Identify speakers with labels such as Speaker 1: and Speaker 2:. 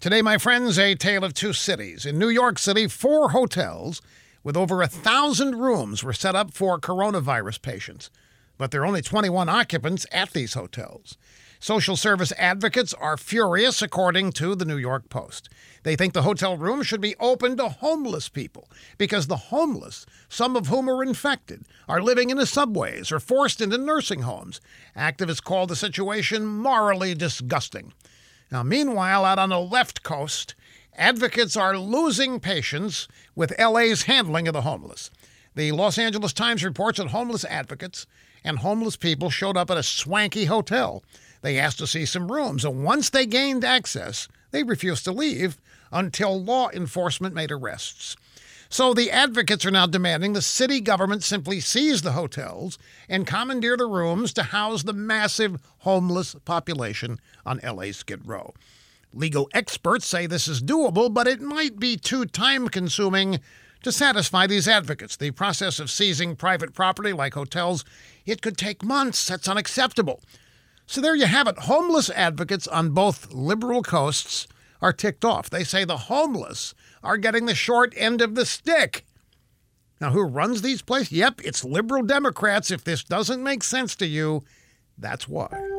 Speaker 1: Today, my friends, a tale of two cities. In New York City, four hotels with over a thousand rooms were set up for coronavirus patients, but there are only 21 occupants at these hotels. Social service advocates are furious, according to the New York Post. They think the hotel room should be open to homeless people because the homeless, some of whom are infected, are living in the subways or forced into nursing homes. Activists call the situation morally disgusting. Now, meanwhile, out on the left coast, advocates are losing patience with LA's handling of the homeless. The Los Angeles Times reports that homeless advocates and homeless people showed up at a swanky hotel. They asked to see some rooms, and once they gained access, they refused to leave until law enforcement made arrests. So the advocates are now demanding the city government simply seize the hotels and commandeer the rooms to house the massive homeless population on LA Skid Row. Legal experts say this is doable, but it might be too time consuming to satisfy these advocates. The process of seizing private property like hotels, it could take months. That's unacceptable. So there you have it. Homeless advocates on both liberal coasts are ticked off. They say the homeless are getting the short end of the stick. Now, who runs these places? Yep, it's liberal Democrats. If this doesn't make sense to you, that's why.